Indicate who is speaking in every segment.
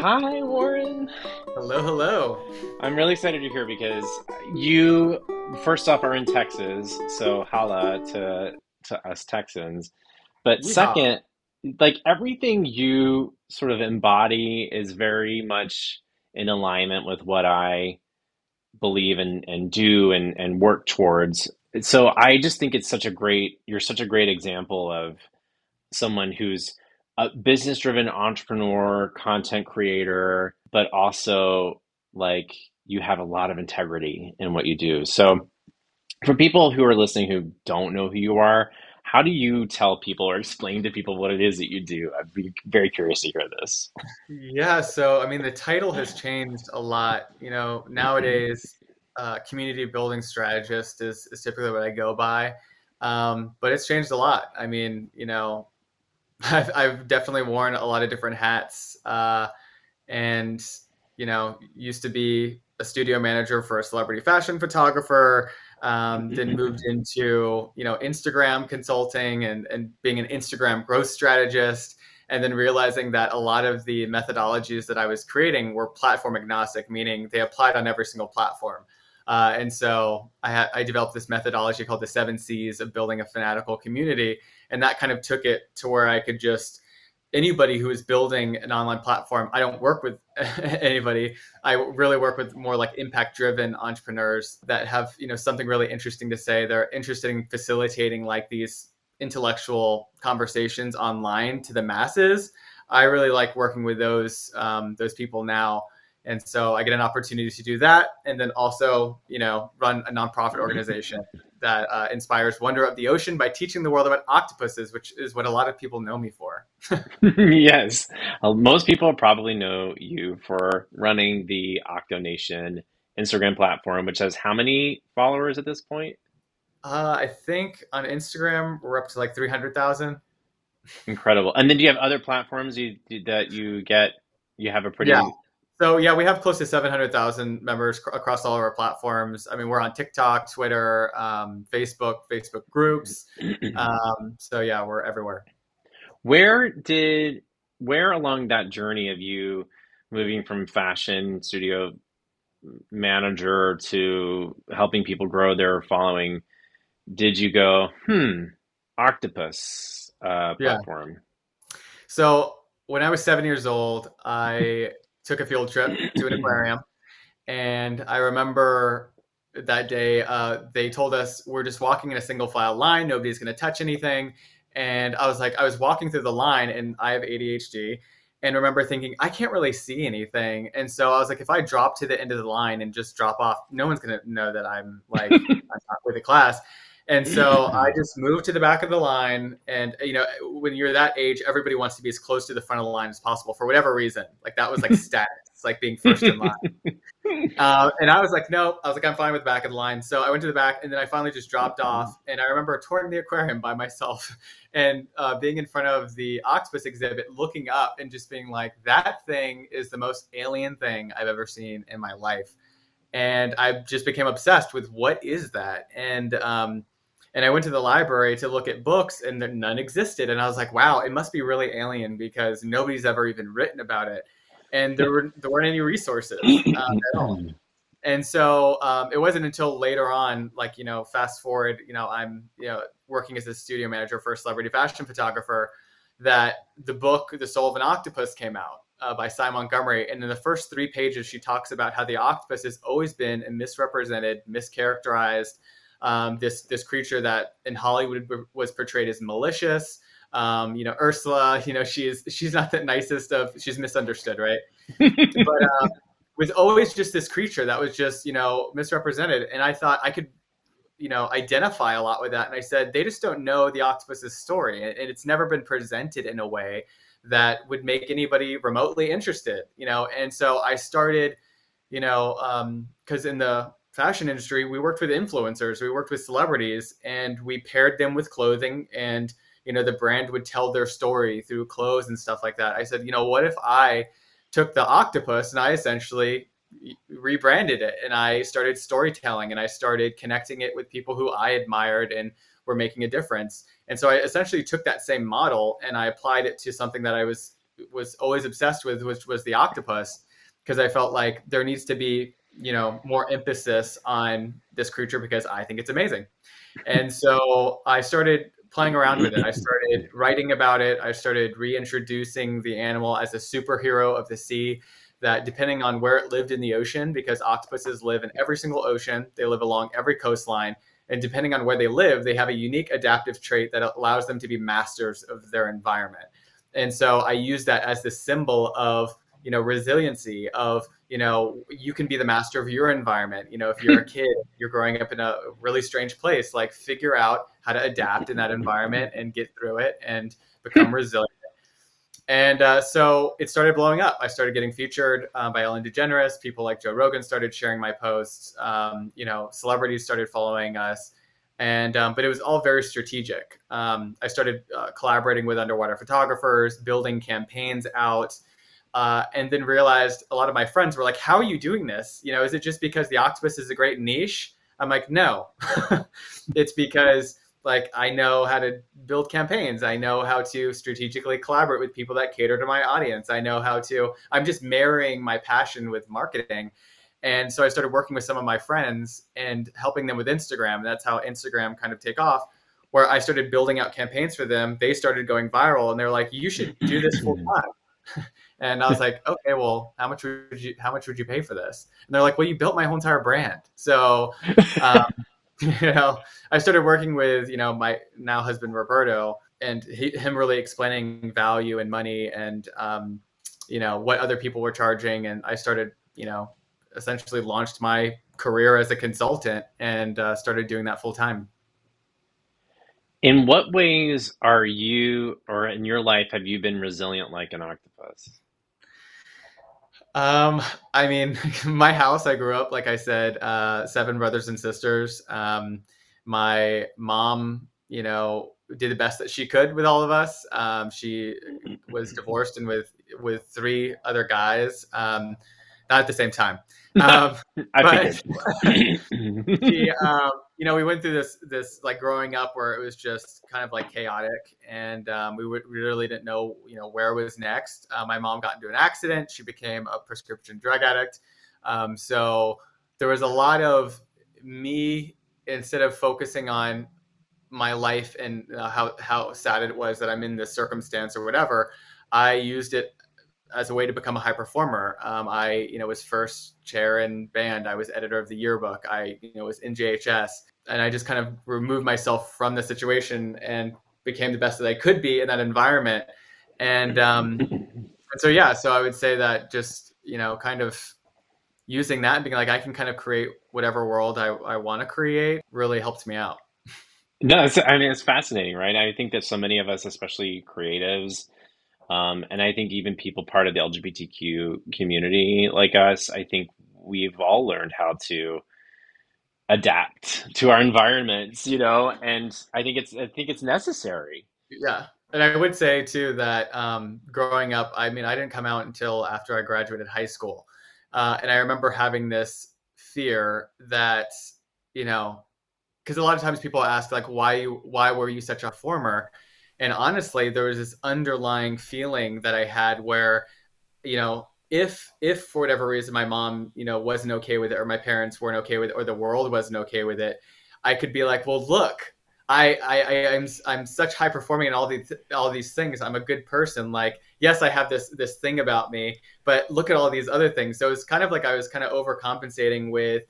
Speaker 1: Hi, Warren.
Speaker 2: Hello, hello.
Speaker 1: I'm really excited you're here because you, first off, are in Texas, so holla to to us Texans. But
Speaker 2: Yeehaw.
Speaker 1: second, like everything you sort of embody is very much in alignment with what I believe and and do and and work towards. So I just think it's such a great you're such a great example of someone who's a business driven entrepreneur, content creator, but also like you have a lot of integrity in what you do. So for people who are listening who don't know who you are, how do you tell people or explain to people what it is that you do? I'd be very curious to hear this.
Speaker 2: Yeah, so I mean, the title has changed a lot. You know, nowadays, uh, community building strategist is, is typically what I go by. Um, but it's changed a lot. I mean, you know, I've, I've definitely worn a lot of different hats. Uh, and, you know, used to be a studio manager for a celebrity fashion photographer. Um, then moved into, you know, Instagram consulting and, and being an Instagram growth strategist and then realizing that a lot of the methodologies that I was creating were platform agnostic, meaning they applied on every single platform. Uh, and so I, ha- I developed this methodology called the seven C's of building a fanatical community. And that kind of took it to where I could just, anybody who is building an online platform, I don't work with anybody. I really work with more like impact driven entrepreneurs that have, you know, something really interesting to say. They're interested in facilitating like these intellectual conversations online to the masses. I really like working with those um, those people now and so I get an opportunity to do that, and then also, you know, run a nonprofit organization that uh, inspires wonder of the ocean by teaching the world about octopuses, which is what a lot of people know me for.
Speaker 1: yes, well, most people probably know you for running the Octonation Instagram platform, which has how many followers at this point?
Speaker 2: Uh, I think on Instagram we're up to like three hundred thousand.
Speaker 1: Incredible. And then do you have other platforms you that you get? You have a pretty
Speaker 2: yeah. So yeah, we have close to 700,000 members cr- across all of our platforms. I mean, we're on TikTok, Twitter, um, Facebook, Facebook groups. Um, so yeah, we're everywhere.
Speaker 1: Where did where along that journey of you moving from fashion studio manager to helping people grow their following did you go, hmm, octopus uh,
Speaker 2: Yeah.
Speaker 1: platform?
Speaker 2: So when I was seven years old, I took a field trip to an aquarium, and I remember that day uh, they told us we're just walking in a single file line. Nobody's going to touch anything. And I was like, I was walking through the line, and I have ADHD, and remember thinking I can't really see anything. And so I was like, if I drop to the end of the line and just drop off, no one's going to know that I'm like I'm not with the class. And so I just moved to the back of the line. And, you know, when you're that age, everybody wants to be as close to the front of the line as possible for whatever reason. Like that was like status, it's like being first in line. Uh, and I was like, no, I was like, I'm fine with the back of the line. So I went to the back and then I finally just dropped off. And I remember touring the aquarium by myself and uh, being in front of the octopus exhibit, looking up and just being like, that thing is the most alien thing I've ever seen in my life. And I just became obsessed with what is that? And, um, and I went to the library to look at books, and none existed. And I was like, "Wow, it must be really alien because nobody's ever even written about it." And there were there weren't any resources um, at all. And so um, it wasn't until later on, like you know, fast forward, you know, I'm you know working as a studio manager for a celebrity fashion photographer, that the book The Soul of an Octopus came out uh, by Sy Montgomery, and in the first three pages, she talks about how the octopus has always been a misrepresented, mischaracterized um, this this creature that in Hollywood was portrayed as malicious. Um, you know, Ursula. You know, she's she's not the nicest of. She's misunderstood, right? but uh, was always just this creature that was just you know misrepresented. And I thought I could you know identify a lot with that. And I said they just don't know the octopus's story, and it's never been presented in a way that would make anybody remotely interested. You know, and so I started. You know, because in the fashion industry, we worked with influencers, we worked with celebrities, and we paired them with clothing. And you know, the brand would tell their story through clothes and stuff like that. I said, you know, what if I took the octopus and I essentially rebranded it and I started storytelling and I started connecting it with people who I admired and were making a difference. And so I essentially took that same model and I applied it to something that I was was always obsessed with, which was the octopus, because I felt like there needs to be you know more emphasis on this creature because I think it's amazing. And so I started playing around with it. I started writing about it. I started reintroducing the animal as a superhero of the sea. That depending on where it lived in the ocean, because octopuses live in every single ocean, they live along every coastline. And depending on where they live, they have a unique adaptive trait that allows them to be masters of their environment. And so I use that as the symbol of you know resiliency of you know you can be the master of your environment. You know if you're a kid you're growing up in a really strange place like figure out how to adapt in that environment and get through it and become resilient. And uh, so it started blowing up. I started getting featured uh, by ellen degeneres. People like joe rogan started sharing my posts. Um, you know celebrities started following us. And um, but it was all very strategic. Um, i started uh, collaborating with underwater photographers building campaigns out uh, and then realized a lot of my friends were like, "How are you doing this? You know, is it just because the octopus is a great niche?" I'm like, "No, it's because like I know how to build campaigns. I know how to strategically collaborate with people that cater to my audience. I know how to. I'm just marrying my passion with marketing." And so I started working with some of my friends and helping them with Instagram. That's how Instagram kind of take off where I started building out campaigns for them. They started going viral and they're like, you should do this full time. And I was like, okay, well, how much would you how much would you pay for this? And they're like, well, you built my whole entire brand. So, um, you know, I started working with you know my now husband Roberto, and he, him really explaining value and money and um, you know what other people were charging, and I started you know essentially launched my career as a consultant and uh, started doing that full time.
Speaker 1: In what ways are you, or in your life, have you been resilient like an octopus?
Speaker 2: Um, I mean, my house, I grew up, like I said, uh, seven brothers and sisters. Um, my mom, you know, did the best that she could with all of us. Um, she was divorced and with with three other guys, um, not at the same time. Um, I but she, um, you know, we went through this this like growing up where it was just kind of like chaotic, and um, we, we really didn't know you know where was next. Uh, my mom got into an accident; she became a prescription drug addict. Um, so there was a lot of me instead of focusing on my life and uh, how how sad it was that I'm in this circumstance or whatever. I used it as a way to become a high performer. Um, I, you know, was first chair in band. I was editor of the yearbook. I, you know, was in NHS, and I just kind of removed myself from the situation and became the best that I could be in that environment. And um, and so yeah, so I would say that just you know, kind of using that and being like, I can kind of create whatever world I, I want to create really helped me out.
Speaker 1: No, it's, I mean, it's fascinating, right? I think that so many of us, especially creatives, um, and I think even people part of the LGBTQ community like us, I think we've all learned how to adapt to our environments, you know, and I think it's I think it's necessary.
Speaker 2: Yeah. And I would say too that um, growing up, I mean, I didn't come out until after I graduated high school, uh, and I remember having this fear that you know, because a lot of times people ask like, why you why were you such a performer? And honestly, there was this underlying feeling that I had where, you know, if if for whatever reason my mom, you know, wasn't okay with it, or my parents weren't okay with it, or the world wasn't okay with it, I could be like, well, look, I, I, I am I'm such high performing in all these all these things. I'm a good person. Like, yes, I have this this thing about me, but look at all these other things. So it's kind of like I was kind of overcompensating with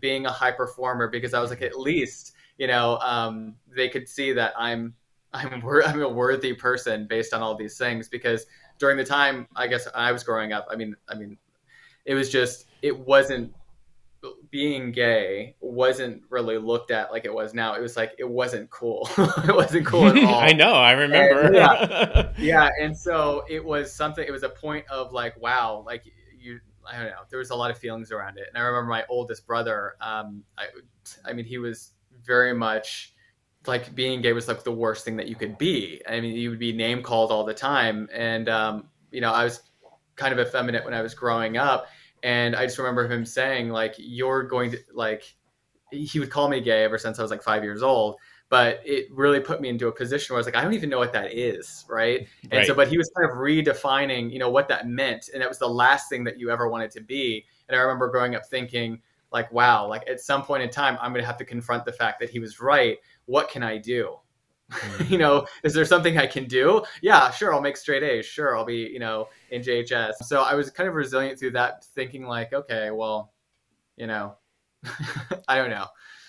Speaker 2: being a high performer because I was like, at least you know, um, they could see that I'm I'm I'm a worthy person based on all these things because during the time I guess I was growing up, I mean, I mean, it was just it wasn't being gay wasn't really looked at like it was now. It was like it wasn't cool. it wasn't cool at all.
Speaker 1: I know. I remember.
Speaker 2: And, yeah, yeah, and so it was something. It was a point of like, wow, like you. I don't know. There was a lot of feelings around it, and I remember my oldest brother. Um, I, I mean, he was very much like being gay was like the worst thing that you could be. I mean, you would be name called all the time, and um, you know, I was kind of effeminate when I was growing up, and I just remember him saying like, "You're going to like." He would call me gay ever since I was like five years old, but it really put me into a position where I was like, I don't even know what that is, right? And
Speaker 1: Right.
Speaker 2: so, but he was kind of redefining, you know, what that meant, and it was the last thing that you ever wanted to be. And I remember growing up thinking, like, wow, like at some point in time, I'm going to have to confront the fact that he was right. What can I do?
Speaker 1: Mm.
Speaker 2: you know, is there something I can do? Yeah, sure, I'll make straight A's. Sure, I'll be, you know, in NHS. So I was kind of resilient through that, thinking like, okay, well, you know, I don't know.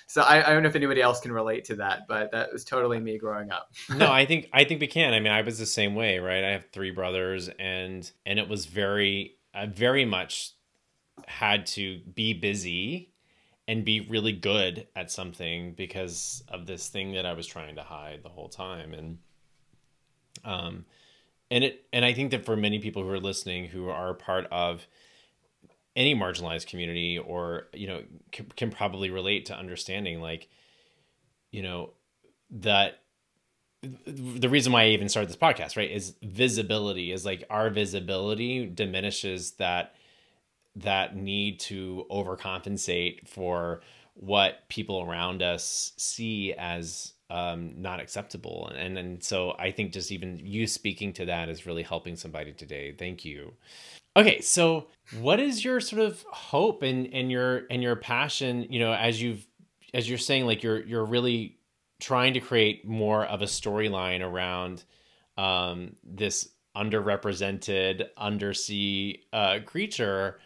Speaker 2: So I, I don't know if anybody else can relate to that, but that was totally me growing up.
Speaker 1: no, I think I think we can. I mean, I was the same way, right? I have three brothers, and and it was very, I very much had to be busy and be really good at something because of this thing that I was trying to hide the whole time, and um, and it and I think that for many people who are listening who are part of any marginalized community or you know can, can probably relate to understanding like you know that the reason why I even started this podcast, right, is visibility. Is like our visibility diminishes that that need to overcompensate for what people around us see as um, not acceptable, and and so I think just even you speaking to that is really helping somebody today. Thank you. Okay, so what is your sort of hope and and your and your passion? You know, as you've as you're saying, like you're you're really trying to create more of a storyline around um, this underrepresented undersea uh, creature.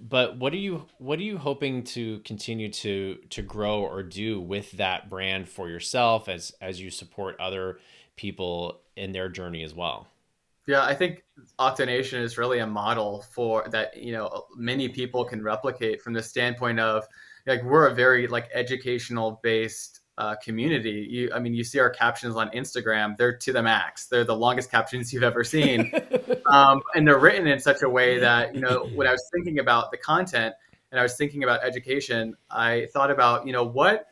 Speaker 1: But what are you what are you hoping to continue to to grow or do with that brand for yourself as as you support other people in their journey as well?
Speaker 2: Yeah, I think Octonation is really a model for that. You know, many people can replicate from the standpoint of like we're a very like educational based uh, community. You, I mean, you see our captions on Instagram; they're to the max. They're the longest captions you've ever seen, um, and they're written in such a way that you know. When I was thinking about the content and I was thinking about education, I thought about you know what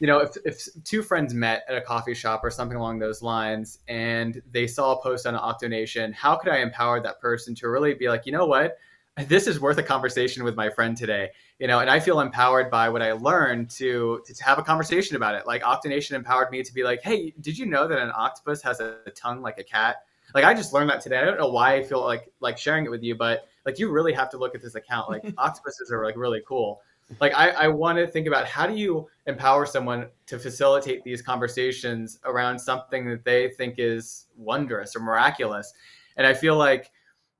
Speaker 2: you know, if, if two friends met at a coffee shop or something along those lines and they saw a post on Octonation, how could I empower that person to really be like, you know what? This is worth a conversation with my friend today, you know, and I feel empowered by what I learned to to have a conversation about it. Like Octonation empowered me to be like, hey, did you know that an octopus has a, a tongue like a cat? Like I just learned that today. I don't know why I feel like like sharing it with you, but like you really have to look at this account. Like octopuses are like really cool like I, I want to think about how do you empower someone to facilitate these conversations around something that they think is wondrous or miraculous and i feel like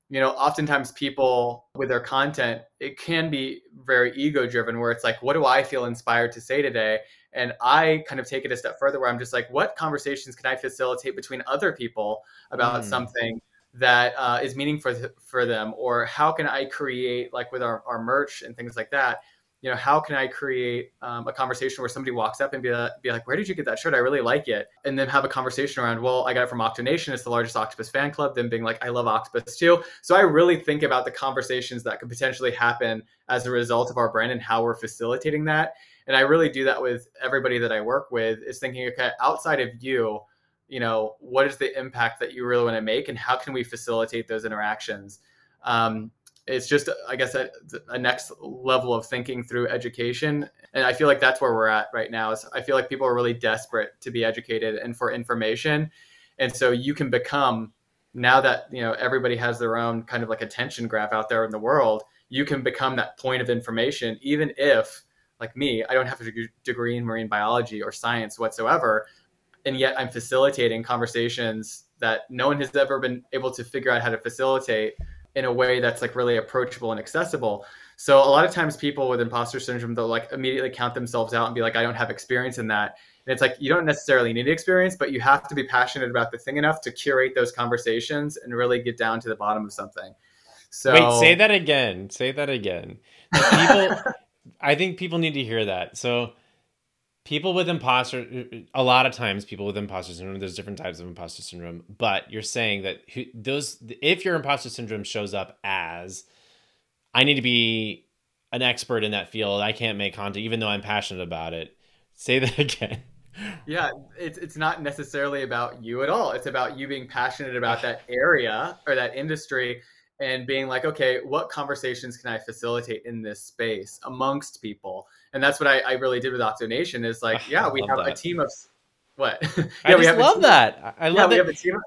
Speaker 2: you know oftentimes people with their content it can be very ego driven where it's like what do i feel inspired to say today and i kind of take it a step further where i'm just like what conversations can i facilitate between other people about
Speaker 1: Mm.
Speaker 2: something that uh, is meaningful for, for them or how can i create like with our, our merch and things like that you know how can i create um, a conversation where somebody walks up and be, like- be like where did you get that shirt? I really like it. And then have a conversation around well i got it from octonation it's the largest octopus fan club. Then being like i love octopus too. So i really think about the conversations that could potentially happen as a result of our brand and how we're facilitating that. And i really do that with everybody that i work with is thinking okay outside of you you know what is the impact that you really want to make and how can we facilitate those interactions? Um, it's just i guess a, a next level of thinking through education. And i feel like that's where we're at right now is i feel like people are really desperate to be educated and for information. And so you can become now that you know everybody has their own kind of like attention graph out there in the world you can become that point of information even if like me i don't have a degree in marine biology or science whatsoever. And yet i'm facilitating conversations that no one has ever been able to figure out how to facilitate in a way that's like really approachable and accessible. So a lot of times people with imposter syndrome they'll like immediately count themselves out and be like I don't have experience in that. And it's like you don't necessarily need experience, but you have to be passionate about the thing enough to curate those conversations and really get down to the bottom of something. So
Speaker 1: Wait, say that again. Say that again. People, I think people need to hear that. So, people with imposter, uh, uh, a lot of times, people with imposter syndrome, there's different types of imposter syndrome. But you're saying that those, if your imposter syndrome shows up as, I need to be an expert in that field, I can't make content, even though I'm passionate about it. Say that again.
Speaker 2: Yeah, it's it's not necessarily about you at all. It's about you being passionate about that area or that industry and being like, okay, what conversations can I facilitate in this space amongst people? And that's what I, I really did with Octonation is like,
Speaker 1: Ah,
Speaker 2: yeah, we have a team of what?
Speaker 1: yeah, I just love that. I love yeah, that.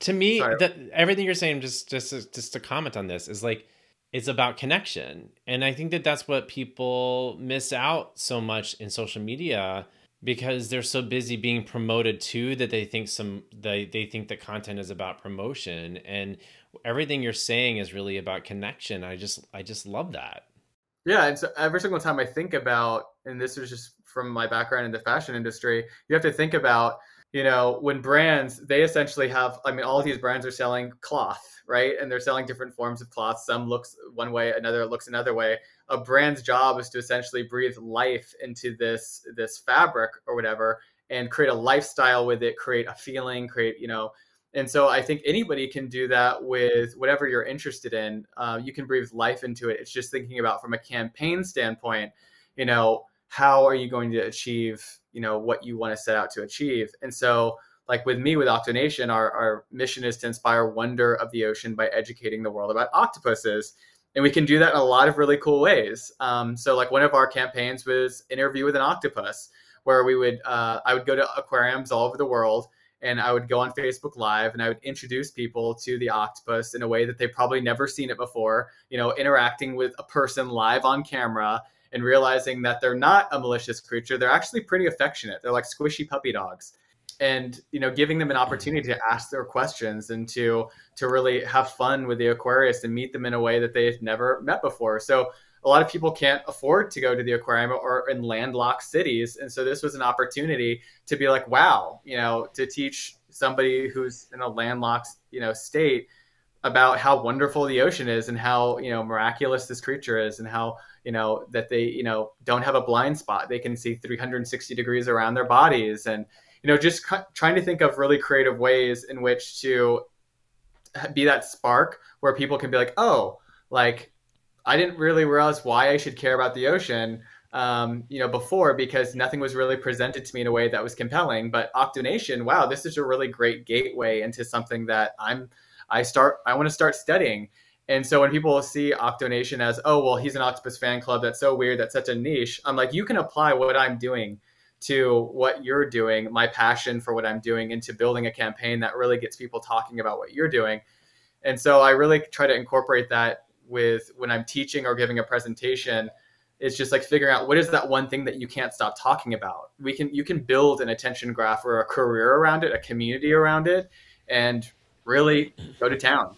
Speaker 1: To me, that everything you're saying, just just just to comment on this, is like it's about connection, and I think that that's what people miss out so much in social media because they're so busy being promoted to that they think some they, they think that content is about promotion and everything you're saying is really about connection i just i just love that
Speaker 2: yeah and so every single time i think about and this is just from my background in the fashion industry you have to think about you know when brands they essentially have i mean all these brands are selling cloth right? And they're selling different forms of cloth. Some looks one way another looks another way. A brand's job is to essentially breathe life into this this fabric or whatever and create a lifestyle with it create a feeling create you know and so i think anybody can do that with whatever you're interested in. Uh, you can breathe life into it. It's just thinking about from a campaign standpoint you know how are you going to achieve you know what you want to set out to achieve? And so like with me with octonation our, our mission is to inspire wonder of the ocean by educating the world about octopuses. And we can do that in a lot of really cool ways. Um, so like one of our campaigns was interview with an octopus where we would uh, i would go to aquariums all over the world and i would go on facebook live and i would introduce people to the octopus in a way that they've probably never seen it before you know interacting with a person live on camera and realizing that they're not a malicious creature. They're actually pretty affectionate. They're like squishy puppy dogs. And you know giving them an opportunity to ask their questions and to to really have fun with the aquarists and meet them in a way that they've never met before. So a lot of people can't afford to go to the aquarium or in landlocked cities. And so this was an opportunity to be like wow you know to teach somebody who's in a landlocked you know state about how wonderful the ocean is and how you know miraculous this creature is and how you know that they you know don't have a blind spot. They can see 360 degrees around their bodies. And you know, just trying to think of really creative ways in which to be that spark where people can be like, oh, like I didn't really realize why I should care about the ocean, um, you know, before because nothing was really presented to me in a way that was compelling. But Octonation, wow, this is a really great gateway into something that I'm, I start, I want to start studying. And so when people see Octonation as, oh, well, he's an octopus fan club, that's so weird, that's such a niche. I'm like, you can apply what I'm doing to what you're doing, my passion for what I'm doing, into building a campaign that really gets people talking about what you're doing. And so I really try to incorporate that with when I'm teaching or giving a presentation. It's just like figuring out what is that one thing that you can't stop talking about. We can you can build an attention graph or a career around it, a community around it, and really go to town.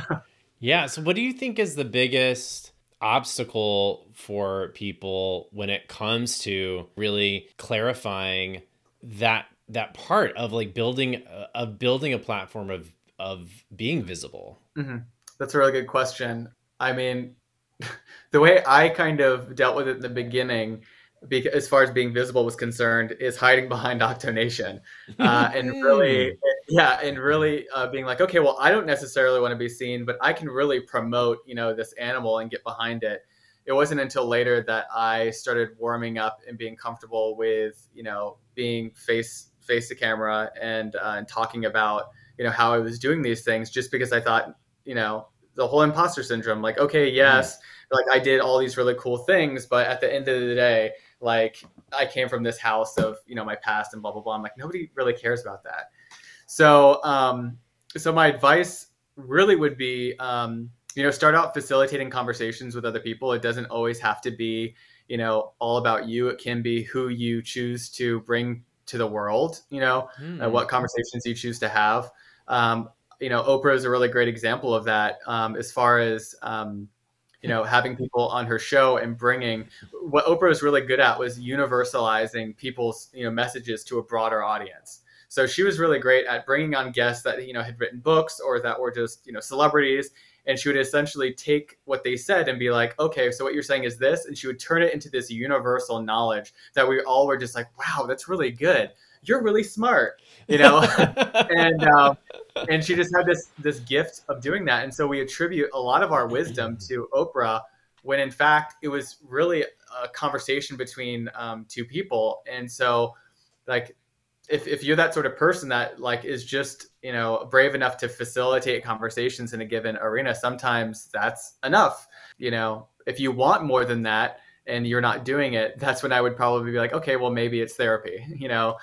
Speaker 1: yeah. So what do you think is the biggest obstacle for people when it comes to really clarifying that that part of like building of building a platform of of being visible
Speaker 2: mm-hmm. that's a really good question i mean the way i kind of dealt with it in the beginning because as far as being visible was concerned is hiding behind octonation. Uh, and really yeah and really uh, being like okay well i don't necessarily want to be seen but i can really promote you know this animal and get behind it. It wasn't until later that i started warming up and being comfortable with you know being face face to camera and uh, and talking about you know how i was doing these things just because i thought you know the whole imposter syndrome like okay yes mm-hmm. like i did all these really cool things but at the end of the day like i came from this house of you know my past and blah blah blah i'm like nobody really cares about that so, um, so my advice really would be, um, you know, start out facilitating conversations with other people. It doesn't always have to be, you know, all about you. It can be who you choose to bring to the world. You know, mm. uh, what conversations you choose to have. Um, you know, Oprah is a really great example of that. Um, as far as um, you know, having people on her show and bringing what Oprah was really good at was universalizing people's you know messages to a broader audience. So she was really great at bringing on guests that you know had written books or that were just you know celebrities, and she would essentially take what they said and be like, okay, so what you're saying is this, and she would turn it into this universal knowledge that we all were just like, wow, that's really good. You're really smart, you know, and um, and she just had this this gift of doing that, and so we attribute a lot of our wisdom to Oprah when in fact it was really a conversation between um, two people. And so like if, if you're that sort of person that like is just you know brave enough to facilitate conversations in a given arena sometimes that's enough you know? If you want more than that and you're not doing it that's when i would probably be like okay well maybe it's therapy you know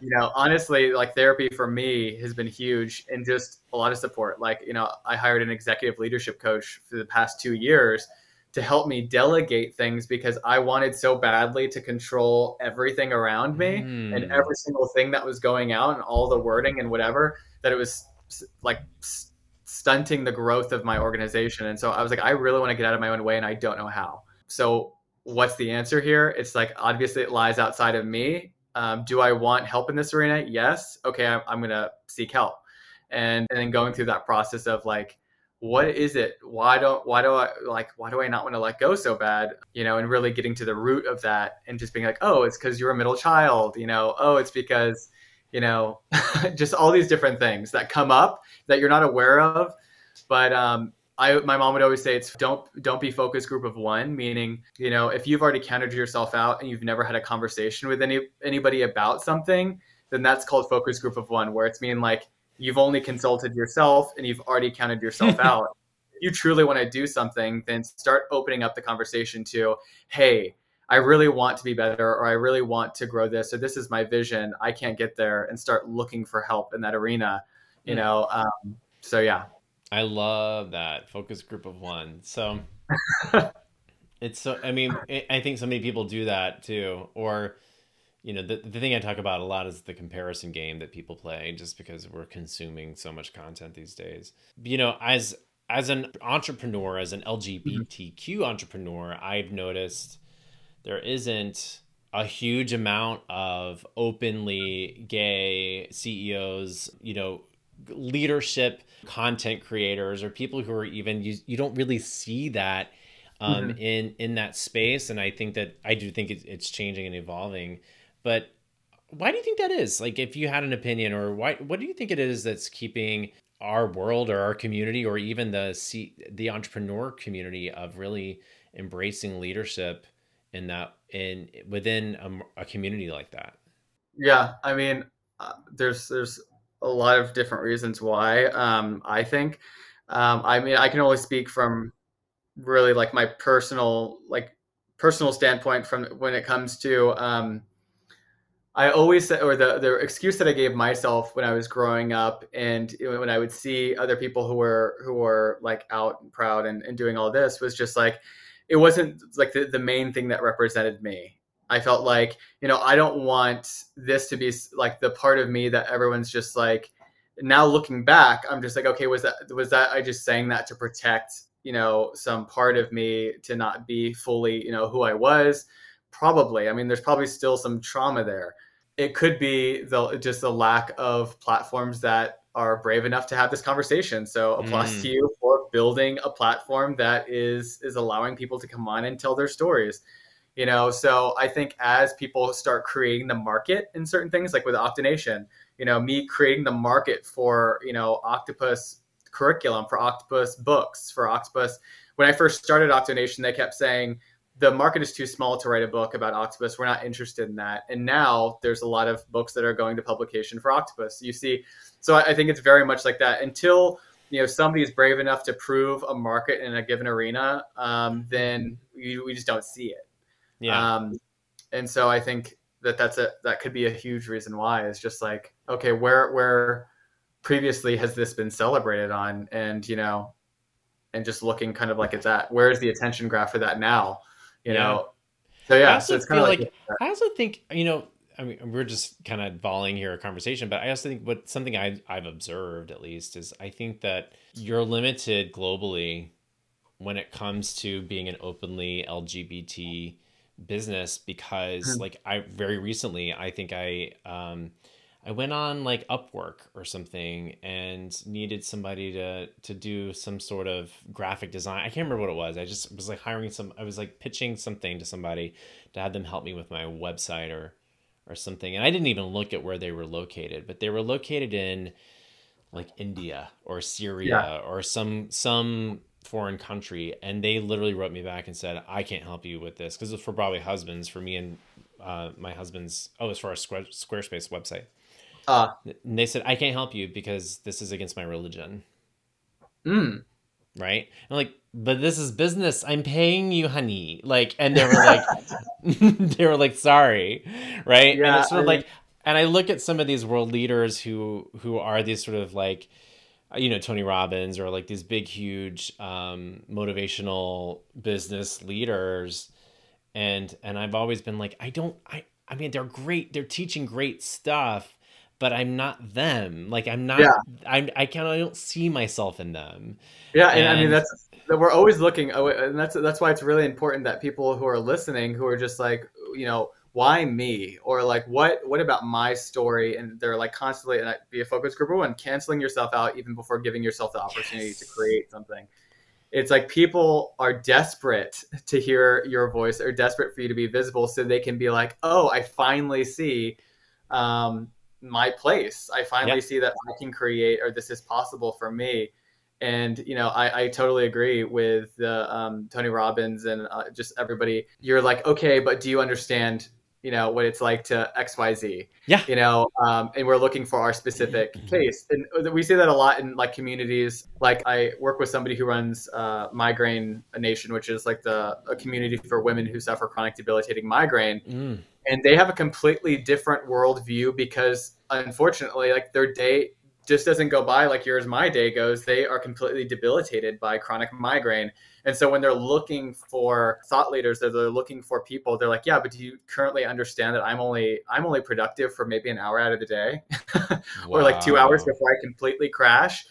Speaker 2: you know, honestly, like therapy for me has been huge and just a lot of support. Like, you know, I hired an executive leadership coach for the past two years to help me delegate things because I wanted so badly to control everything around me mm. and every single thing that was going out and all the wording and whatever that it was like stunting the growth of my organization. And so I was like, I really want to get out of my own way and I don't know how. So what's the answer here? It's like obviously it lies outside of me. Um, do I want help in this arena? Yes. Okay, I'm, I'm gonna seek help, and and then going through that process of like, what is it? Why don't why do I like why do I not want to let go so bad? You know, and really getting to the root of that, and just being like, oh, it's because you're a middle child. You know, oh, it's because you know, just all these different things that come up that you're not aware of. But um, I, my mom would always say it's don't don't be focus group of one, meaning you know if you've already counted yourself out and you've never had a conversation with any anybody about something, then that's called focus group of one, where it's mean like you've only consulted yourself and you've already counted yourself out. If you truly want to do something, then start opening up the conversation to, hey, I really want to be better, or I really want to grow this, or this is my vision. I can't get there, and start looking for help in that arena. You know, um, so yeah.
Speaker 1: I love that focus group of one. So it's so. I mean, I think so many people do that too, or you know, the the thing I talk about a lot is the comparison game that people play, just because we're consuming so much content these days. You know, as as an entrepreneur, as an LGBTQ entrepreneur, I've noticed there isn't a huge amount of openly gay CEOs, you know, leadership content creators or people who are even you, you don't really see that um, mm-hmm. in in that space. And i think that i do think it, it's changing and evolving. But why do you think that is? Like if you had an opinion or why what do you think it is that's keeping our world or our community or even the C, the entrepreneur community of really embracing leadership in that in within a, a community like that?
Speaker 2: Yeah i mean uh, there's there's a lot of different reasons why um, i think um, i mean i can only speak from really like my personal like personal standpoint from when it comes to um, I always said, or the the excuse that I gave myself when I was growing up, and when I would see other people who were who were like out and proud and, and doing all this, was just like it wasn't like the, the main thing that represented me. I felt like, you know, I don't want this to be like the part of me that everyone's just like now looking back, I'm just like, okay, was that was that I just saying that to protect, you know, some part of me to not be fully, you know, who I was? Probably. I mean, there's probably still some trauma there. It could be the just the lack of platforms that are brave enough to have this conversation. So applause mm. to you for building a platform that is is allowing people to come on and tell their stories. You know, so I think as people start creating the market in certain things, like with Octonation, you know, me creating the market for, you know, octopus curriculum, for octopus books, for octopus. When I first started Octonation, they kept saying, the market is too small to write a book about octopus. We're not interested in that. And now there's a lot of books that are going to publication for octopus. You see, so I, think it's very much like that. Until you know somebody is brave enough to prove a market in a given arena, um, then we, we just don't see it. Yeah. Um, and so I think that that's a that could be a huge reason why is just like okay, where where previously has this been celebrated on, and you know, and just looking kind of like it's at where is the attention graph for that now? you yeah. know. So yeah, so it's kind of like, like
Speaker 1: I also think you know I mean, we're just kind of volleying here a conversation, but I also think what something I, I've observed at least is I think that you're limited globally when it comes to being an openly LGBT business because, mm-hmm. like, I very recently, I think I um, I went on like Upwork or something and needed somebody to to do some sort of graphic design. I can't remember what it was. I just was like hiring some I was like pitching something to somebody to have them help me with my website or or something. And I didn't even look at where they were located, but they were located in like India or Syria yeah. or some some foreign country and they literally wrote me back and said, "I can't help you with this" because it's for probably husbands, for me and uh, my husband's oh, it's for our Square, Squarespace website uh, and they said, I can't help you because this is against my religion. Mm. Right? I'm like, but this is business. I'm paying you, honey. Like, and they were like, they were like, sorry. Right? Yeah, and it's sort of like, and I look at some of these world leaders who who are these sort of like you know Tony Robbins or like these big huge um, motivational business leaders. And and I've always been like I don't I I mean they're great they're teaching great stuff but I'm not them. Like I'm not yeah. I'm I can't I don't see myself in them.
Speaker 2: Yeah and, and I mean that's we're always looking oh, and that's that's why it's really important that people who are listening who are just like you know why me or like what what about my story and they're like constantly and be a focus group one canceling yourself out even before giving yourself the opportunity yes. to create something it's like people are desperate to hear your voice or desperate for you to be visible so they can be like oh i finally see um, my place i finally yep. see that i can create or this is possible for me and you know I, I totally agree with the um, Tony Robbins and uh, just everybody. You're like, okay, but do you understand you know what it's like to xyz
Speaker 1: yeah.
Speaker 2: You know um, and we're looking for our specific mm-hmm. case. And we see that a lot in like communities. Like i work with somebody who runs uh, migraine nation which is like the a community for women who suffer chronic debilitating migraine. Mm. and they have a completely different worldview because unfortunately like their day just doesn't go by like yours my day goes they are completely debilitated by chronic migraine and so when they're looking for thought leaders, they're, they're looking for people. They're like, yeah, but do you currently understand that I'm only I'm only productive for maybe an hour out of the day, or like two hours before I completely crash.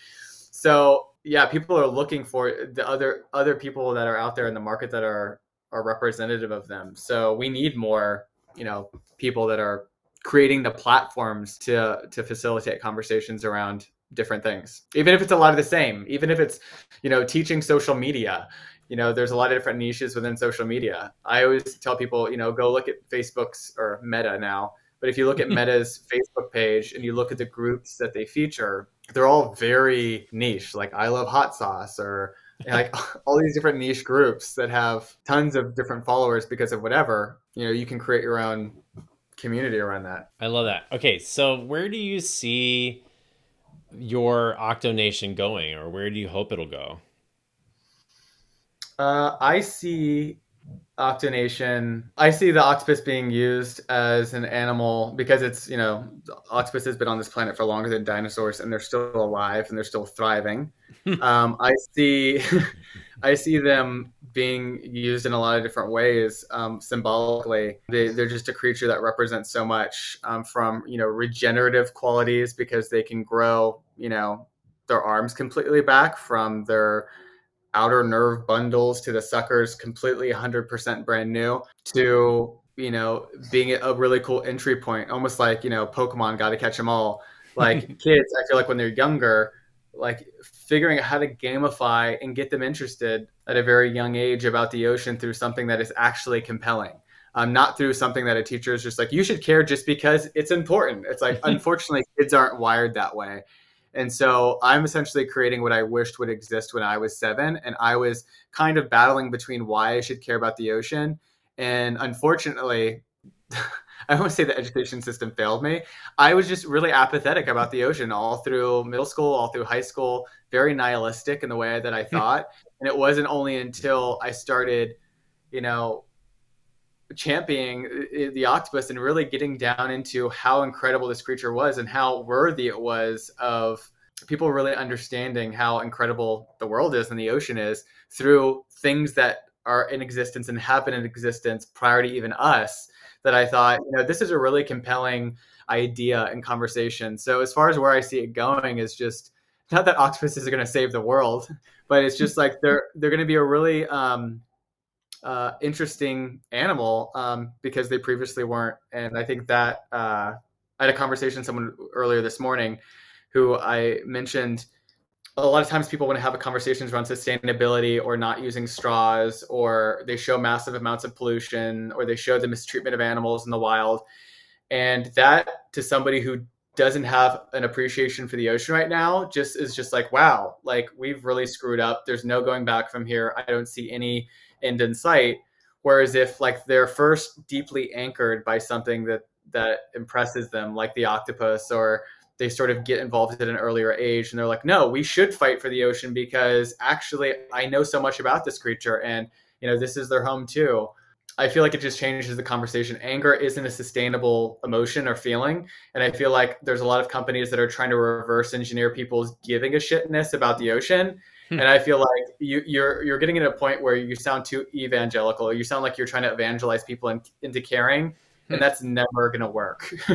Speaker 2: So yeah, people are looking for the other other people that are out there in the market that are are representative of them. So we need more, you know, people that are creating the platforms to to facilitate conversations around different things. Even if it's a lot of the same even if it's you know teaching social media you know there's a lot of different niches within social media. I always tell people you know go look at facebook's or meta now but if you look at meta's facebook page and you look at the groups that they feature they're all very niche like i love hot sauce or like all these different niche groups that have tons of different followers because of whatever you know you can create your own community around that
Speaker 1: i love that okay so where do you see your Octonation going, or where do you hope it'll go?
Speaker 2: Uh, I see Octonation. I see the octopus being used as an animal because it's you know octopus has been on this planet for longer than dinosaurs, and they're still alive and they're still thriving. um, I see, I see them being used in a lot of different ways um, symbolically. They, are just a creature that represents so much um, from you know regenerative qualities because they can grow you know their arms completely back from their outer nerve bundles to the suckers completely 100% brand new to you know being a really cool entry point almost like you know pokemon got to catch them all like kids i feel like when they're younger like figuring out how to gamify and get them interested at a very young age about the ocean through something that is actually compelling um, not through something that a teacher is just like you should care just because it's important it's like unfortunately kids aren't wired that way and so i'm essentially creating what i wished would exist when i was seven and i was kind of battling between why i should care about the ocean and unfortunately I won't say the education system failed me. I was just really apathetic about the ocean all through middle school, all through high school, very nihilistic in the way that I thought. and it wasn't only until I started, you know, championing the octopus and really getting down into how incredible this creature was and how worthy it was of people really understanding how incredible the world is and the ocean is through things that are in existence and have been in existence prior to even us that I thought, you know, this is a really compelling idea and conversation. So as far as where I see it going is just not that octopuses are going to save the world, but it's just like they're they're going to be a really um, uh, interesting animal um, because they previously weren't. And I think that uh, I had a conversation with someone earlier this morning who I mentioned a lot of times people want to have conversations around sustainability or not using straws or they show massive amounts of pollution or they show the mistreatment of animals in the wild and that to somebody who doesn't have an appreciation for the ocean right now just is just like wow like we've really screwed up. There's no going back from here. I don't see any end in sight. Whereas if like they're first deeply anchored by something that that impresses them like the octopus or they sort of get involved at an earlier age and they're like no we should fight for the ocean because actually i know so much about this creature and you know this is their home too I feel like it just changes the conversation. Anger isn't a sustainable emotion or feeling. And I feel like there's a lot of companies that are trying to reverse engineer people's giving a shitness about the ocean. Hmm. And I feel like you, you're you're getting at a point where you sound too evangelical. You sound like you're trying to evangelize people in, into caring, and hmm. that's never going to work.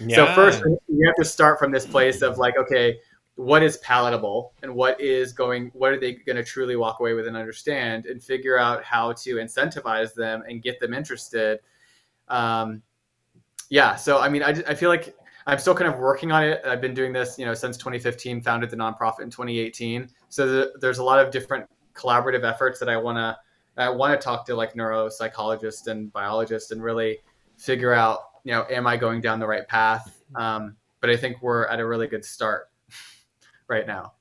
Speaker 2: yeah. So first, you have to start from this place of like, okay, what is palatable and what is going what are they going to truly walk away with and understand and figure out how to incentivize them and get them interested. Um, yeah so i mean I, I feel like i'm still kind of working on it. I've been doing this you know since 2015 founded the nonprofit in 2018 so the, there's a lot of different collaborative efforts that i want to i want to talk to like neuropsychologists and biologists and really figure out you know am i going down the right path? Um, but i think we're at a really good start right now.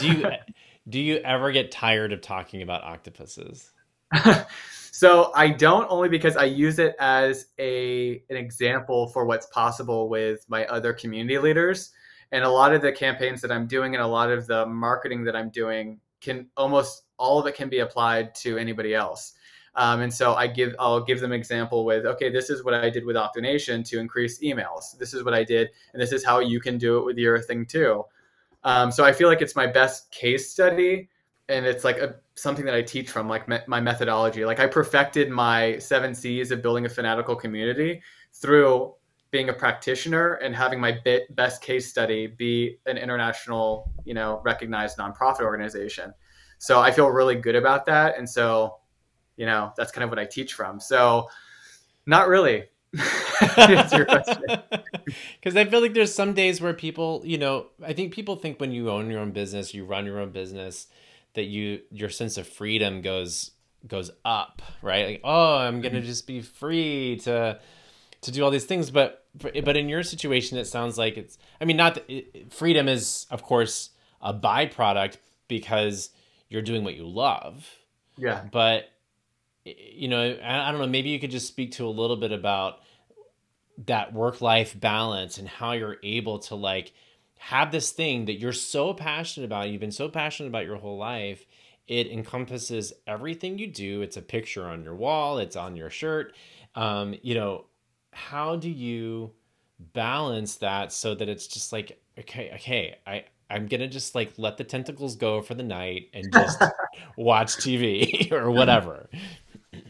Speaker 1: do you do you ever get tired of talking about octopuses?
Speaker 2: so I don't only because I use it as a an example for what's possible with my other community leaders. And a lot of the campaigns that I'm doing and a lot of the marketing that I'm doing can almost all of it can be applied to anybody else. Um, and so I give I'll give them example with okay this is what I did with Octonation to increase emails. This is what I did, and this is how you can do it with your thing too. Um, so I feel like it's my best case study, and it's like a, something that I teach from, like me, my methodology. Like I perfected my seven C's of building a fanatical community through being a practitioner and having my bit, best case study be an international, you know, recognized nonprofit organization. So I feel really good about that, and so, you know, that's kind of what I teach from. So, not really.
Speaker 1: Because I feel like there's some days where people, you know, I think people think when you own your own business, you run your own business, that you your sense of freedom goes goes up, right? Like, oh, I'm gonna mm-hmm. just be free to to do all these things. But but in your situation, it sounds like it's. I mean, not that, freedom is of course a byproduct because you're doing what you love.
Speaker 2: Yeah.
Speaker 1: But you know, I, don't know. Maybe you could just speak to a little bit about that work life balance and how you're able to like have this thing that you're so passionate about. You've been so passionate about your whole life. It encompasses everything you do. It's a picture on your wall. It's on your shirt. Um, you know, how do you balance that so that it's just like okay, okay, I I'm gonna just like let the tentacles go for the night and just watch TV or whatever.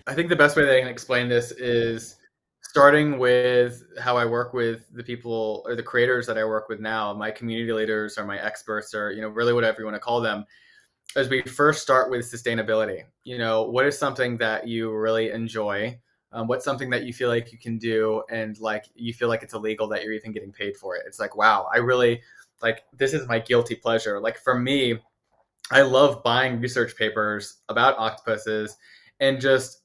Speaker 2: I think the best way that I can explain this is starting with how I work with the people or the creators that I work with now, my community leaders or my experts or you know really whatever you want to call them. As we first start with sustainability, you know, what is something that you really enjoy? Um, what's something that you feel like you can do and like you feel like it's illegal that you're even getting paid for it? It's like, wow, I really like this is my guilty pleasure. Like for me, I love buying research papers about octopuses and just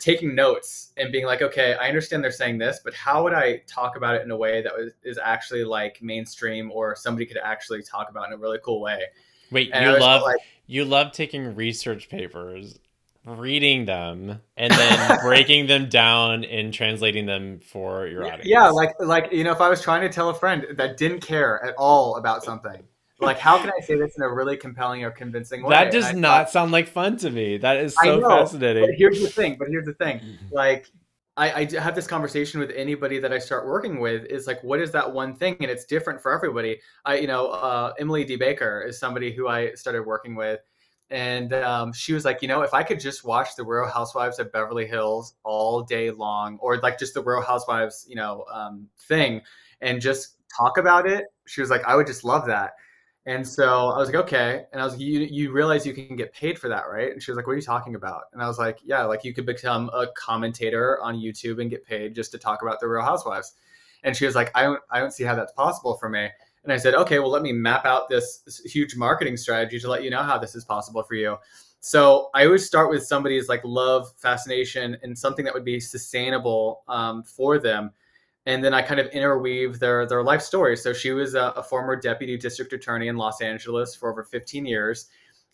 Speaker 2: taking notes and being like, okay, I understand they're saying this, but how would I talk about it in a way that was, is actually like mainstream or somebody could actually talk about in a really cool way?
Speaker 1: Wait, and you love like, you love taking research papers, reading them, and then breaking them down and translating them for your audience.
Speaker 2: Yeah, like like you know, if I was trying to tell a friend that didn't care at all about something like how can I say this in a really compelling or convincing way?
Speaker 1: That does not thought, sound like fun to me. That is so know, fascinating.
Speaker 2: here's the thing. But here's the thing. Like I, I have this conversation with anybody that I start working with is like, what is that one thing? And it's different for everybody. I, you know, uh, Emily D. Baker is somebody who I started working with. And um, she was like, you know, if I could just watch the Real Housewives of Beverly Hills all day long, or like just the Real Housewives, you know, um, thing, and just talk about it, she was like, I would just love that. And so I was like, okay. And I was like, you, you realize you can get paid for that, right? And she was like, what are you talking about? And I was like, yeah, like you could become a commentator on YouTube and get paid just to talk about the Real Housewives. And she was like, I don't, I don't see how that's possible for me. And I said, okay, well, let me map out this, huge marketing strategy to let you know how this is possible for you. So I always start with somebody's like love, fascination, and something that would be sustainable um, for them and then I kind of interweave their their life stories. So she was a, a, former deputy district attorney in Los Angeles for over 15 years,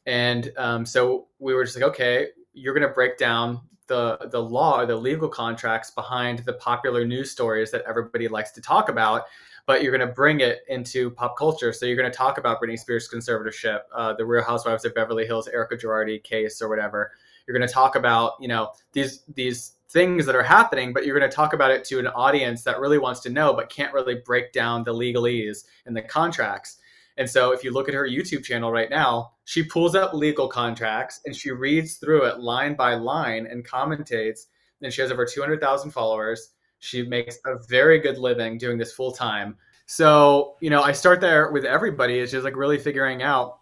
Speaker 2: and um, so we were just like, okay, you're going to break down the the law the legal contracts behind the popular news stories that everybody likes to talk about. But you're going to bring it into pop culture. So you're going to talk about Britney Spears' conservatorship, uh, the Real Housewives of Beverly Hills, Erika Girardi case, or whatever you're going to talk about you know these these things that are happening but you're going to talk about it to an audience that really wants to know but can't really break down the legalese and the contracts. And so if you look at her youtube channel right now she pulls up legal contracts and she reads through it line by line and commentates and she has over 200000 followers. She makes a very good living doing this full time. So you know i start there with everybody it's just like really figuring out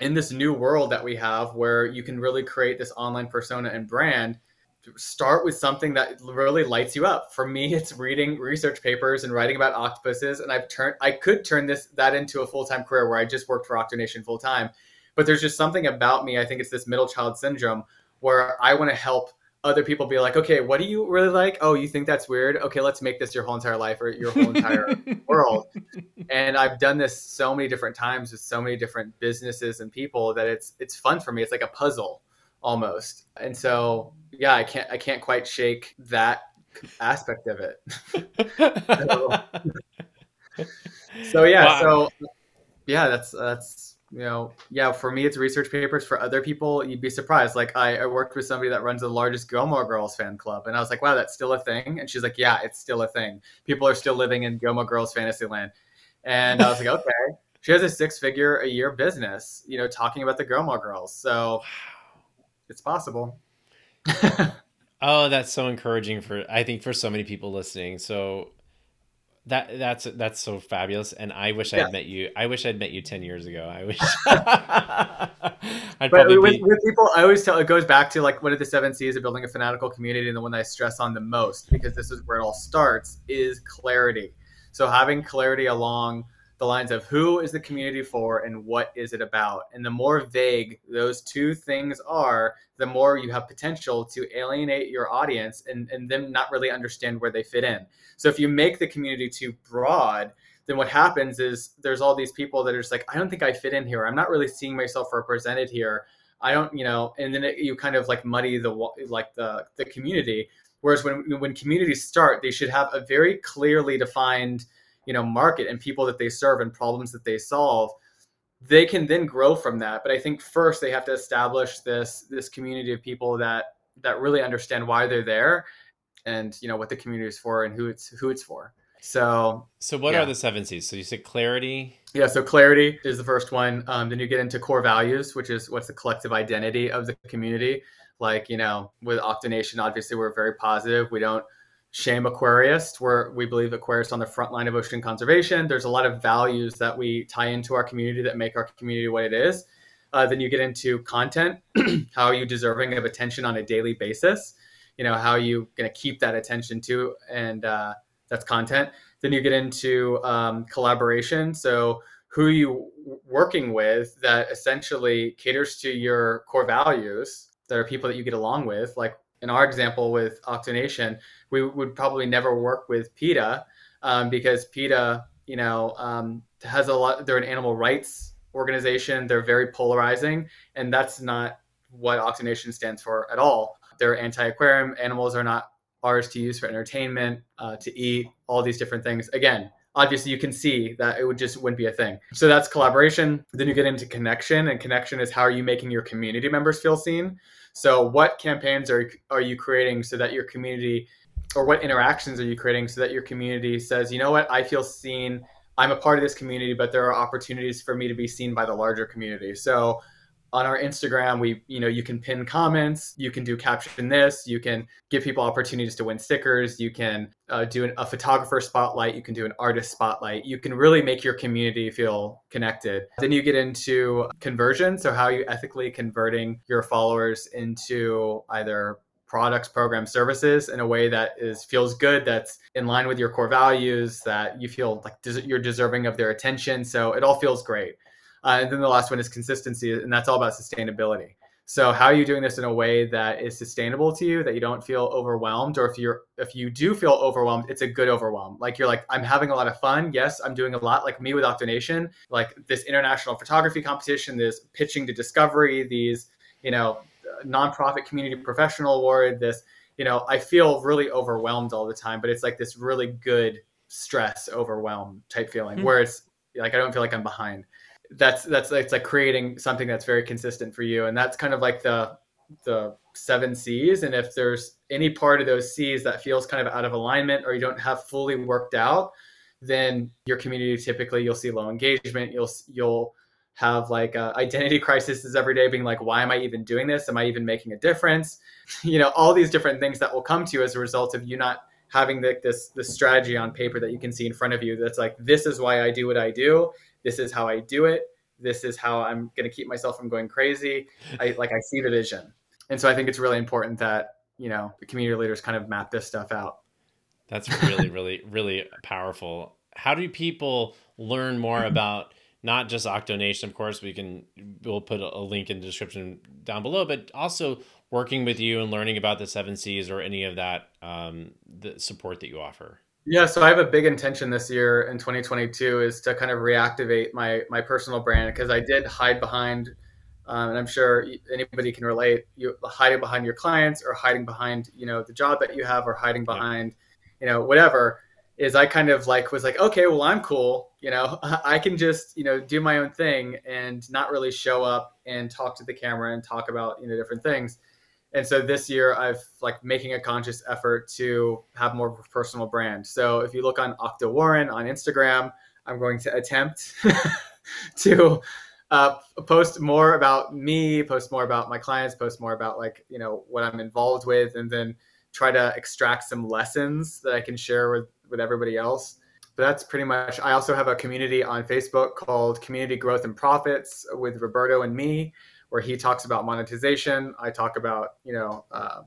Speaker 2: in this new world that we have where you can really create this online persona and brand start with something that really lights you up. For me it's reading research papers and writing about octopuses and i've turned i could turn this that into a full-time career where i just worked for octonation full-time but there's just something about me i think it's this middle child syndrome where i want to help other people be like okay what do you really like? Oh you think that's weird? Okay let's make this your whole entire life or your whole entire world. And i've done this so many different times with so many different businesses and people that it's it's fun for me. It's like a puzzle almost and so yeah i can't i can't quite shake that aspect of it so, so yeah wow. so yeah that's that's you know, yeah, for me, it's research papers. For other people, you'd be surprised. Like, I, I worked with somebody that runs the largest Gilmore Girls fan club, and I was like, wow, that's still a thing. And she's like, yeah, it's still a thing. People are still living in Gilmore Girls fantasy land. And I was like, okay. She has a six figure a year business, you know, talking about the Gilmore Girls. So it's possible.
Speaker 1: oh, that's so encouraging for, I think, for so many people listening. So, that that's that's so fabulous, and I wish yeah. I'd met you. I wish I'd met you ten years ago. I wish.
Speaker 2: I'd but with, be... with, people, I always tell it goes back to like one of the seven C's of building a fanatical community, and the one that I stress on the most because this is where it all starts is clarity. So having clarity along the lines of who is the community for and what is it about. And the more vague those two things are, the more you have potential to alienate your audience and, and them not really understand where they fit in. So if you make the community too broad, then what happens is there's all these people that are just like, I don't think I fit in here. I'm not really seeing myself represented here. I don't, you know, and then it, you kind of like muddy the like the the community. Whereas when when communities start, they should have a very clearly defined you know market and people that they serve and problems that they solve they can then grow from that. But i think first they have to establish this this community of people that that really understand why they're there and you know what the community is for and who it's who it's for. So
Speaker 1: so what yeah. are the seven c's? So you said clarity.
Speaker 2: Yeah so clarity is the first one. Um, then you get into core values which is what's the collective identity of the community. Like you know with octonation obviously we're very positive. We don't shame aquarists, where we believe aquarists on the front line of ocean conservation. There's a lot of values that we tie into our community that make our community what it is. Uh, then you get into content. how are you deserving of attention on a daily basis? You know, how are you going to keep that attention to? And uh, that's content. Then you get into um, collaboration. So who you working with that essentially caters to your core values that are people that you get along with like in our example with octonation we would probably never work with PETA um, because PETA, you know, um, has a lot. They're an animal rights organization. They're very polarizing, and that's not what Octonation stands for at all. They're anti-aquarium. Animals are not ours to use for entertainment, uh, to eat, all these different things. Again, obviously you can see that it would just wouldn't be a thing. So that's collaboration. Then you get into connection, and connection is how are you making your community members feel seen. So what campaigns are are you creating so that your community or what interactions are you creating so that your community says, you know what, I feel seen. I'm a part of this community, but there are opportunities for me to be seen by the larger community. So on our Instagram, we, you know, you can pin comments, you can do caption this, you can give people opportunities to win stickers, you can uh, do an, a photographer spotlight, you can do an artist spotlight. You can really make your community feel connected. Then you get into conversion, so how are you ethically converting your followers into either products, programs, services in a way that is feels good, that's in line with your core values, that you feel like you're deserving of their attention. So it all feels great. Uh, and then the last one is consistency, and that's all about sustainability. So how are you doing this in a way that is sustainable to you, that you don't feel overwhelmed, or if you're if you do feel overwhelmed, it's a good overwhelm. Like you're like, I'm having a lot of fun. Yes, I'm doing a lot. Like me with Octonation, like this international photography competition, this pitching to Discovery, these you know nonprofit community professional award, this, you know, I feel really overwhelmed all the time, but it's like this really good stress overwhelm type feeling mm-hmm. where it's like I don't feel like I'm behind. That's that's it's like creating something that's very consistent for you, and that's kind of like the the seven C's. And if there's any part of those C's that feels kind of out of alignment or you don't have fully worked out, then your community typically you'll see low engagement. You'll you'll have like uh, identity crises every day, being like, why am I even doing this? Am I even making a difference? You know, all these different things that will come to you as a result of you not having the, this this strategy on paper that you can see in front of you. That's like, this is why I do what I do. This is how I do it. This is how I'm going to keep myself from going crazy. I like I see the vision, and so I think it's really important that you know the community leaders kind of map this stuff out.
Speaker 1: That's really, really, really powerful. How do people learn more about not just Octonation? Of course, we can we'll put a link in the description down below, but also working with you and learning about the seven C's or any of that um, the support that you offer.
Speaker 2: Yeah, so I have a big intention this year in 2022 is to kind of reactivate my my personal brand because I did hide behind, um, and I'm sure anybody can relate. You hiding behind your clients or hiding behind you know the job that you have or hiding behind, you know whatever. Is I kind of like was like okay, well I'm cool, you know I can just you know do my own thing and not really show up and talk to the camera and talk about you know different things and so this year i've like making a conscious effort to have more of a personal brand. So if you look on octo warren on instagram i'm going to attempt to uh, post more about me post more about my clients post more about like you know what i'm involved with and then try to extract some lessons that i can share with with everybody else. But that's pretty much i also have a community on facebook called community growth and profits with roberto and me where he talks about monetization. I talk about, you know, uh,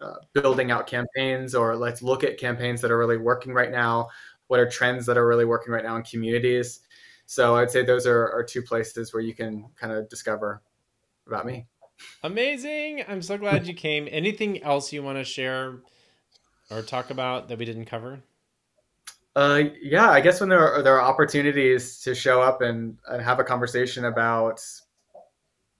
Speaker 2: uh, building out campaigns or let's look at campaigns that are really working right now. What are trends that are really working right now in communities? So I'd say those are, are two places where you can kind of discover about me.
Speaker 1: Amazing. I'm so glad you came. Anything else you want to share or talk about that we didn't cover?
Speaker 2: Uh, yeah, I guess when there are, there are opportunities to show up and, and have a conversation about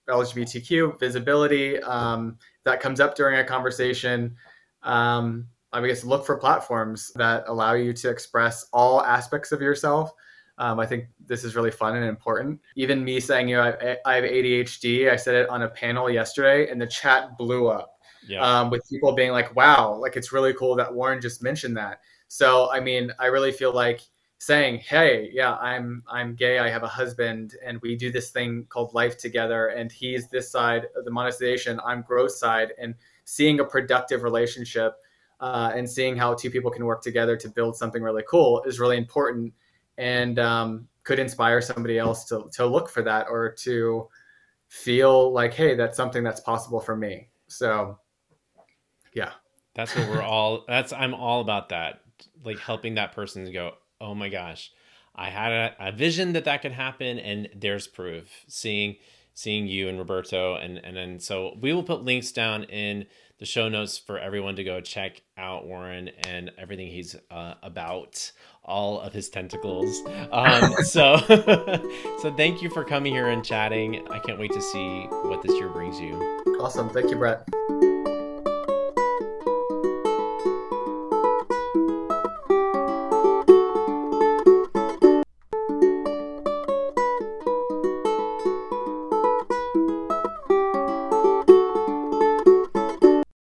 Speaker 2: LGBTQ visibility um, that comes up during a conversation. Um, I guess look for platforms that allow you to express all aspects of yourself. Um, I think this is really fun and important. Even me saying, you know, I, I, have ADHD. I said it on a panel yesterday, and the chat blew up yeah. um, with people being like, "Wow, like it's really cool that Warren just mentioned that." So, I mean, I really feel like saying, "Hey, yeah, I'm I'm gay. I have a husband, and we do this thing called life together. And he's this side of the monetization. I'm growth side, and seeing a productive relationship uh, and seeing how two people can work together to build something really cool is really important, and um, could inspire somebody else to to look for that or to feel like, hey, that's something that's possible for me. So, yeah,
Speaker 1: that's what we're all. That's I'm all about that, like helping that person to go oh my gosh, I had a, a vision that that could happen, and there's proof. Seeing seeing you and Roberto, and and then so we will put links down in the show notes for everyone to go check out Warren and everything he's uh, about, all of his tentacles. Um, so, so thank you for coming here and chatting. I can't wait to see what this year brings you.
Speaker 2: Awesome. Thank you, Bret.